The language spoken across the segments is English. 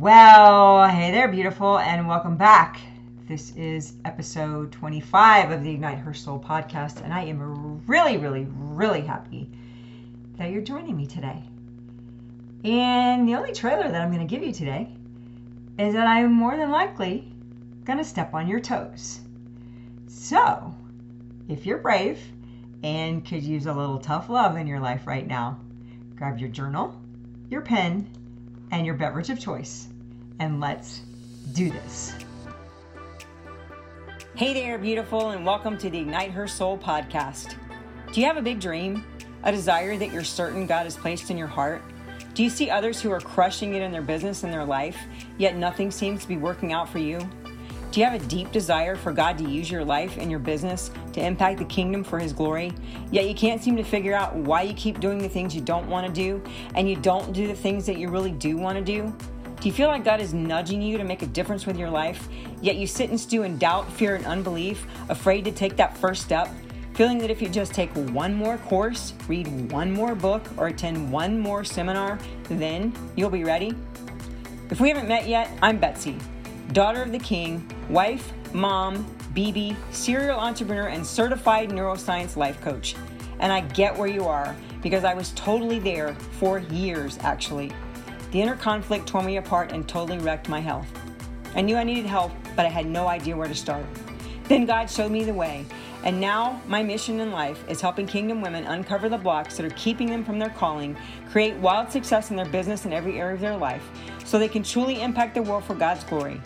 Well, hey there, beautiful, and welcome back. This is episode 25 of the Ignite Her Soul podcast, and I am really, really, really happy that you're joining me today. And the only trailer that I'm going to give you today is that I'm more than likely going to step on your toes. So, if you're brave and could use a little tough love in your life right now, grab your journal, your pen, and your beverage of choice. And let's do this. Hey there, beautiful, and welcome to the Ignite Her Soul podcast. Do you have a big dream? A desire that you're certain God has placed in your heart? Do you see others who are crushing it in their business and their life, yet nothing seems to be working out for you? Do you have a deep desire for God to use your life and your business to impact the kingdom for His glory, yet you can't seem to figure out why you keep doing the things you don't want to do and you don't do the things that you really do want to do? Do you feel like God is nudging you to make a difference with your life, yet you sit and stew in doubt, fear, and unbelief, afraid to take that first step? Feeling that if you just take one more course, read one more book, or attend one more seminar, then you'll be ready? If we haven't met yet, I'm Betsy daughter of the king, wife, mom, BB, serial entrepreneur, and certified neuroscience life coach. And I get where you are because I was totally there for years, actually. The inner conflict tore me apart and totally wrecked my health. I knew I needed help, but I had no idea where to start. Then God showed me the way. And now, my mission in life is helping kingdom women uncover the blocks that are keeping them from their calling, create wild success in their business and every area of their life, so they can truly impact the world for God's glory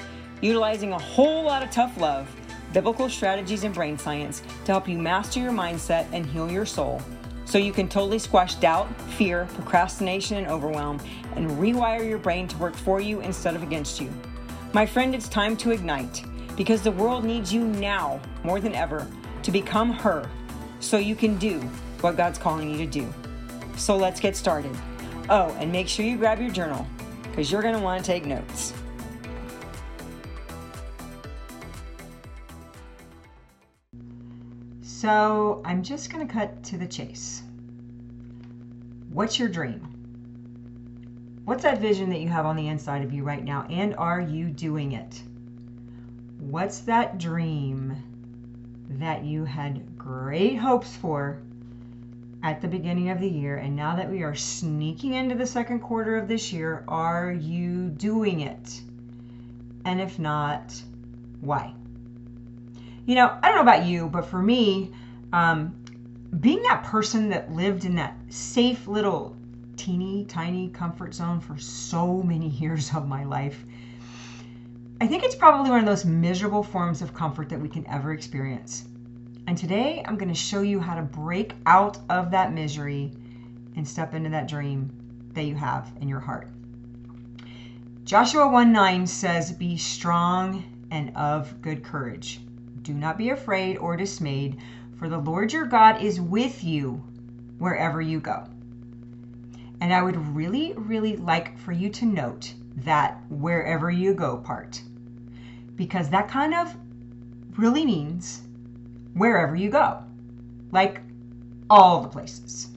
utilizing a whole lot of tough love, biblical strategies, and brain science to help you master your mindset and heal your soul so you can totally squash doubt, fear, procrastination, and overwhelm and rewire your brain to work for you instead of against you. My friend, it's time to ignite because the world needs you now more than ever to become her so you can do what God's calling you to do. So let's get started. Oh, and make sure you grab your journal because you're going to want to take notes. So I'm just going to cut to the chase. What's your dream? What's that vision that you have on the inside of you right now? And are you doing it? What's that dream that you had great hopes for at the beginning of the year? And now that we are sneaking into the second quarter of this year, are you doing it? And if not, why? You know, I don't know about you, but for me, um, being that person that lived in that safe little teeny tiny comfort zone for so many years of my life, I think it's probably one of those miserable forms of comfort that we can ever experience. And today I'm going to show you how to break out of that misery and step into that dream that you have in your heart. Joshua 1 9 says, Be strong and of good courage. Do not be afraid or dismayed, for the Lord your God is with you wherever you go. And I would really, really like for you to note that wherever you go part, because that kind of really means wherever you go, like all the places.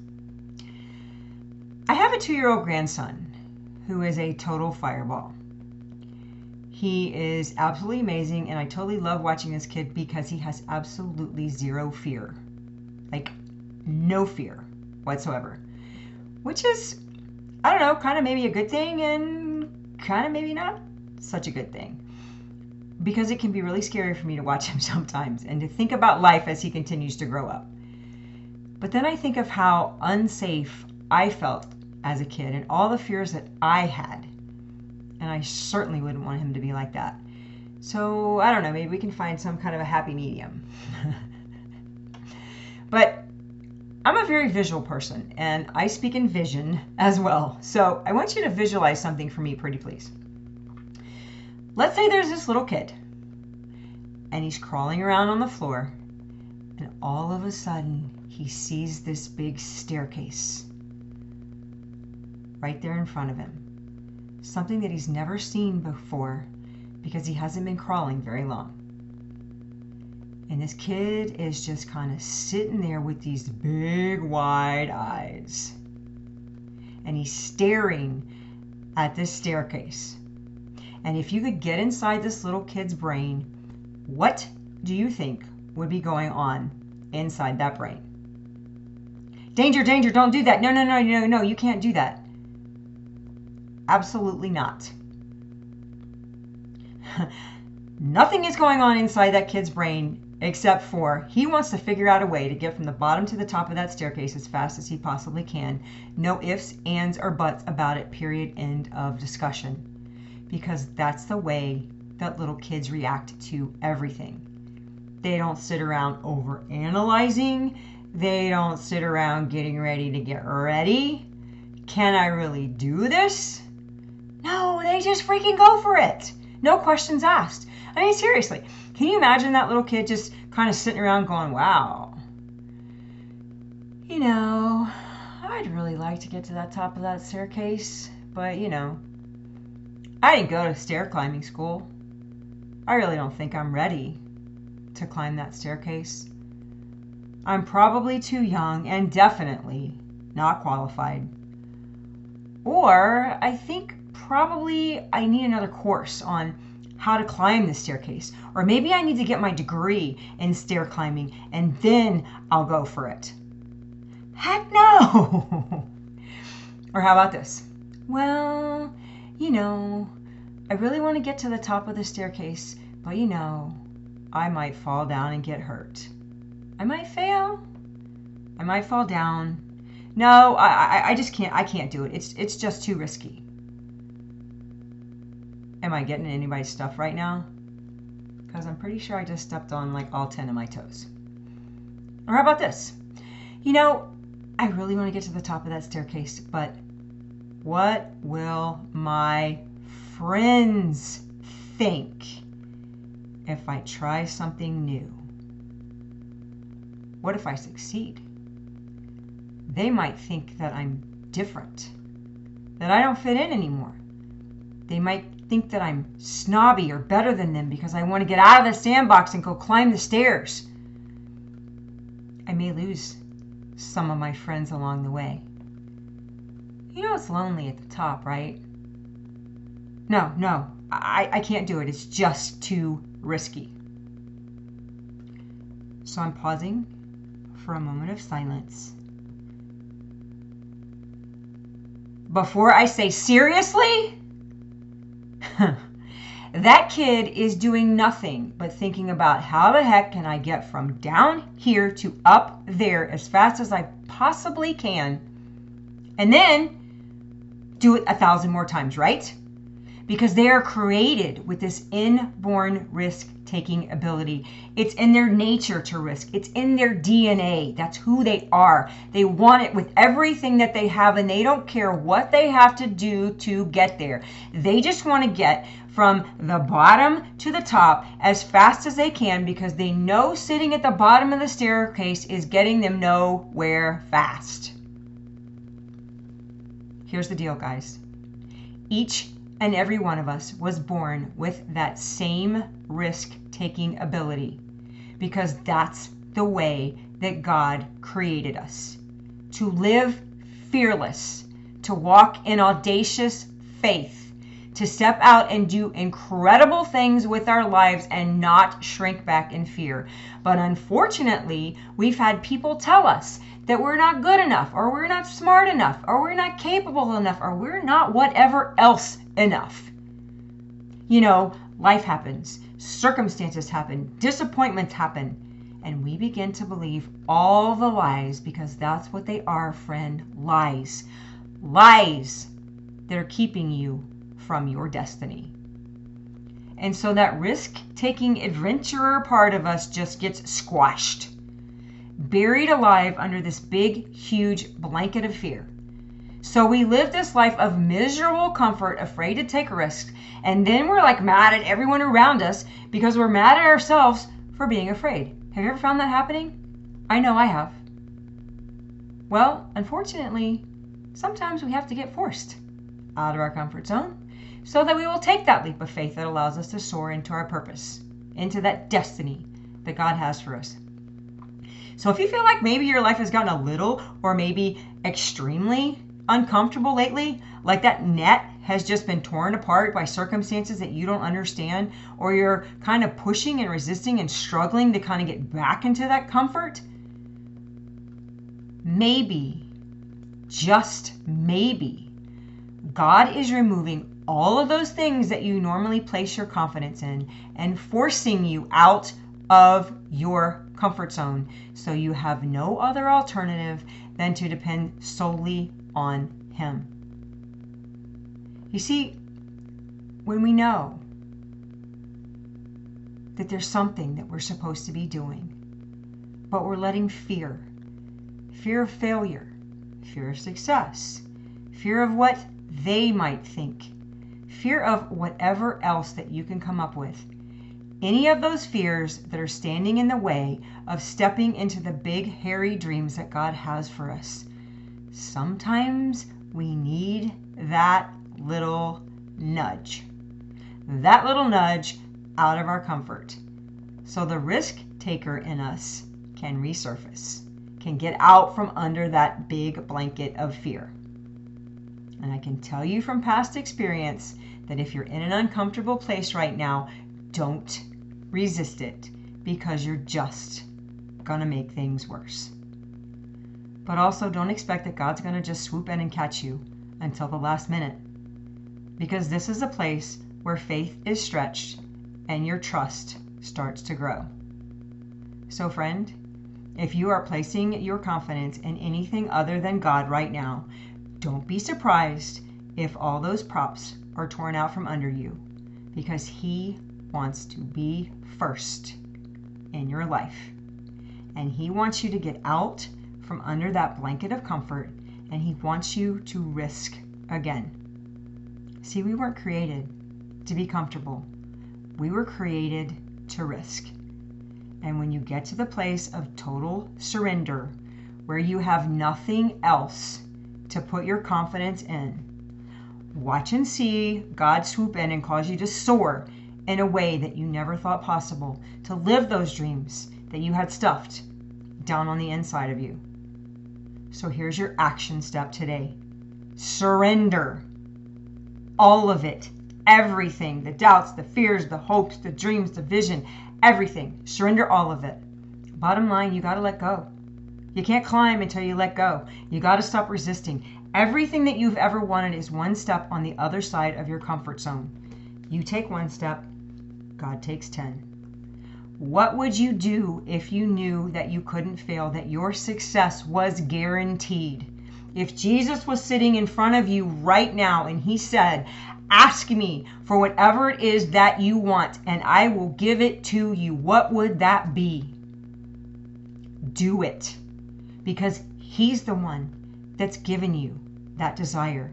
I have a two year old grandson who is a total fireball. He is absolutely amazing, and I totally love watching this kid because he has absolutely zero fear. Like, no fear whatsoever. Which is, I don't know, kind of maybe a good thing and kind of maybe not such a good thing. Because it can be really scary for me to watch him sometimes and to think about life as he continues to grow up. But then I think of how unsafe I felt as a kid and all the fears that I had and I certainly wouldn't want him to be like that. So I don't know, maybe we can find some kind of a happy medium. but I'm a very visual person and I speak in vision as well. So I want you to visualize something for me, pretty please. Let's say there's this little kid and he's crawling around on the floor, and all of a sudden he sees this big staircase right there in front of him something that he's never seen before because he hasn't been crawling very long. And this kid is just kind of sitting there with these big wide eyes. And he's staring at this staircase. And if you could get inside this little kid's brain, what do you think would be going on inside that brain? Danger, danger, don't do that. No, no, no, no, no, you can't do that. Absolutely not. Nothing is going on inside that kid's brain except for he wants to figure out a way to get from the bottom to the top of that staircase as fast as he possibly can. No ifs, ands, or buts about it, period, end of discussion. Because that's the way that little kids react to everything. They don't sit around over analyzing, they don't sit around getting ready to get ready. Can I really do this? No, they just freaking go for it. No questions asked. I mean, seriously, can you imagine that little kid just kind of sitting around going, wow, you know, I'd really like to get to that top of that staircase, but you know, I didn't go to stair climbing school. I really don't think I'm ready to climb that staircase. I'm probably too young and definitely not qualified. Or I think probably I need another course on how to climb the staircase. Or maybe I need to get my degree in stair climbing and then I'll go for it. Heck no! or how about this? Well, you know, I really want to get to the top of the staircase, but you know, I might fall down and get hurt. I might fail. I might fall down. No, I, I, I just can't. I can't do it. It's it's just too risky. Am I getting anybody's stuff right now? Because I'm pretty sure I just stepped on like all 10 of my toes. Or how about this? You know, I really want to get to the top of that staircase, but what will my friends think if I try something new? What if I succeed? They might think that I'm different, that I don't fit in anymore. They might think that I'm snobby or better than them because I want to get out of the sandbox and go climb the stairs. I may lose some of my friends along the way. You know it's lonely at the top, right? No, no, I, I can't do it. It's just too risky. So I'm pausing for a moment of silence. Before I say seriously, that kid is doing nothing but thinking about how the heck can I get from down here to up there as fast as I possibly can, and then do it a thousand more times, right? Because they are created with this inborn risk taking ability. It's in their nature to risk, it's in their DNA. That's who they are. They want it with everything that they have, and they don't care what they have to do to get there. They just want to get from the bottom to the top as fast as they can because they know sitting at the bottom of the staircase is getting them nowhere fast. Here's the deal, guys. Each and every one of us was born with that same risk taking ability because that's the way that God created us to live fearless, to walk in audacious faith, to step out and do incredible things with our lives and not shrink back in fear. But unfortunately, we've had people tell us that we're not good enough, or we're not smart enough, or we're not capable enough, or we're not whatever else enough. You know, life happens, circumstances happen, disappointments happen, and we begin to believe all the lies because that's what they are, friend lies. Lies that are keeping you from your destiny. And so that risk taking adventurer part of us just gets squashed, buried alive under this big, huge blanket of fear. So we live this life of miserable comfort, afraid to take risks, and then we're like mad at everyone around us because we're mad at ourselves for being afraid. Have you ever found that happening? I know I have. Well, unfortunately, sometimes we have to get forced out of our comfort zone so that we will take that leap of faith that allows us to soar into our purpose, into that destiny that God has for us. So if you feel like maybe your life has gotten a little or maybe extremely uncomfortable lately, like that net has just been torn apart by circumstances that you don't understand, or you're kind of pushing and resisting and struggling to kind of get back into that comfort, maybe, just maybe, God is removing all of those things that you normally place your confidence in and forcing you out of your comfort zone. So you have no other alternative than to depend solely on Him. You see, when we know that there's something that we're supposed to be doing, but we're letting fear, fear of failure, fear of success, fear of what they might think, fear of whatever else that you can come up with, any of those fears that are standing in the way of stepping into the big, hairy dreams that God has for us. Sometimes we need that little nudge. That little nudge out of our comfort. So the risk taker in us can resurface, can get out from under that big blanket of fear. And I can tell you from past experience that if you're in an uncomfortable place right now, don't resist it because you're just going to make things worse. But also, don't expect that God's going to just swoop in and catch you until the last minute because this is a place where faith is stretched and your trust starts to grow. So, friend, if you are placing your confidence in anything other than God right now, don't be surprised if all those props are torn out from under you because He wants to be first in your life. And He wants you to get out from under that blanket of comfort and He wants you to risk again. See, we weren't created to be comfortable, we were created to risk. And when you get to the place of total surrender, where you have nothing else to put your confidence in, watch and see God swoop in and cause you to soar in a way that you never thought possible, to live those dreams that you had stuffed down on the inside of you. So here's your action step today surrender all of it, everything the doubts, the fears, the hopes, the dreams, the vision, everything. Surrender all of it. Bottom line, you got to let go. You can't climb until you let go. You got to stop resisting. Everything that you've ever wanted is one step on the other side of your comfort zone. You take one step, God takes 10. What would you do if you knew that you couldn't fail, that your success was guaranteed? If Jesus was sitting in front of you right now and he said, Ask me for whatever it is that you want, and I will give it to you, what would that be? Do it. Because he's the one that's given you that desire.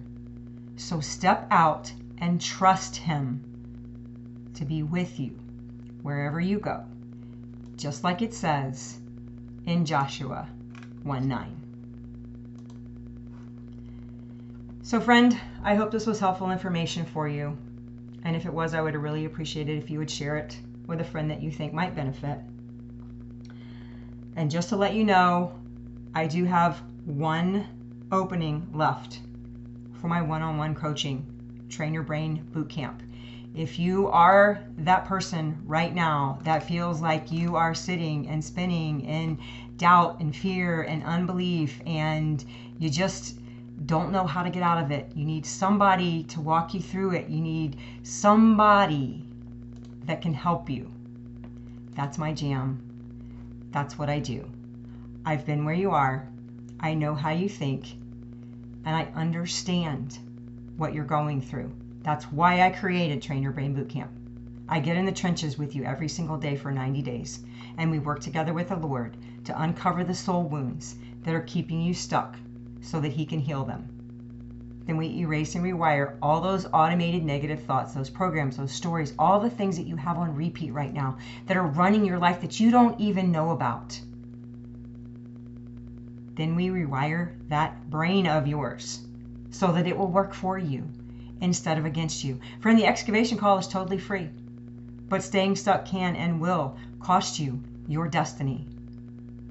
So step out and trust him to be with you wherever you go, just like it says in Joshua 1 9. So, friend, I hope this was helpful information for you. And if it was, I would really appreciate it if you would share it with a friend that you think might benefit. And just to let you know, I do have one opening left for my one on one coaching, Train Your Brain Boot Camp. If you are that person right now that feels like you are sitting and spinning in doubt and fear and unbelief, and you just don't know how to get out of it. You need somebody to walk you through it. You need somebody that can help you. That's my jam. That's what I do. I've been where you are. I know how you think. And I understand what you're going through. That's why I created Train Your Brain Bootcamp. I get in the trenches with you every single day for 90 days, and we work together with the Lord to uncover the soul wounds that are keeping you stuck so that He can heal them. Then we erase and rewire all those automated negative thoughts, those programs, those stories, all the things that you have on repeat right now that are running your life that you don't even know about. Then we rewire that brain of yours so that it will work for you instead of against you. Friend, the excavation call is totally free, but staying stuck can and will cost you your destiny.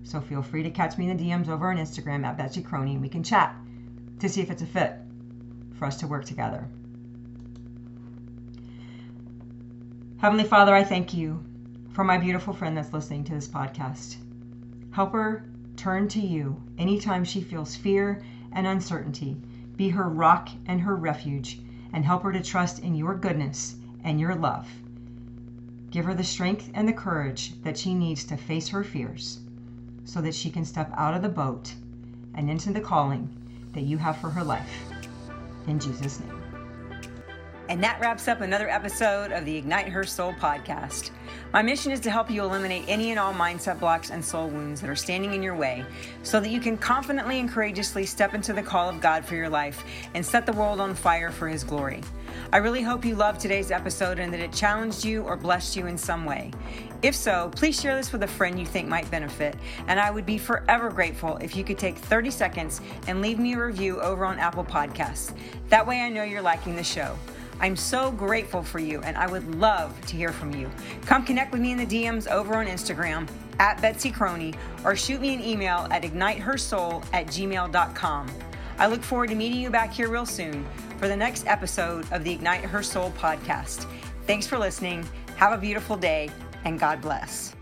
So feel free to catch me in the DMs over on Instagram at Betsy Croney and we can chat to see if it's a fit for us to work together. Heavenly Father, I thank you for my beautiful friend that's listening to this podcast. Help her turn to you anytime she feels fear and uncertainty. Be her rock and her refuge, and help her to trust in your goodness and your love. Give her the strength and the courage that she needs to face her fears so that she can step out of the boat and into the calling that you have for her life. In Jesus' name. And that wraps up another episode of the Ignite Her Soul podcast. My mission is to help you eliminate any and all mindset blocks and soul wounds that are standing in your way so that you can confidently and courageously step into the call of God for your life and set the world on fire for His glory. I really hope you loved today's episode and that it challenged you or blessed you in some way. If so, please share this with a friend you think might benefit, and I would be forever grateful if you could take 30 seconds and leave me a review over on Apple Podcasts. That way I know you're liking the show. I'm so grateful for you and I would love to hear from you. Come connect with me in the DMs over on Instagram at Betsy Croney or shoot me an email at ignitehersoul at gmail.com. I look forward to meeting you back here real soon for the next episode of the Ignite Her Soul podcast. Thanks for listening. Have a beautiful day and God bless.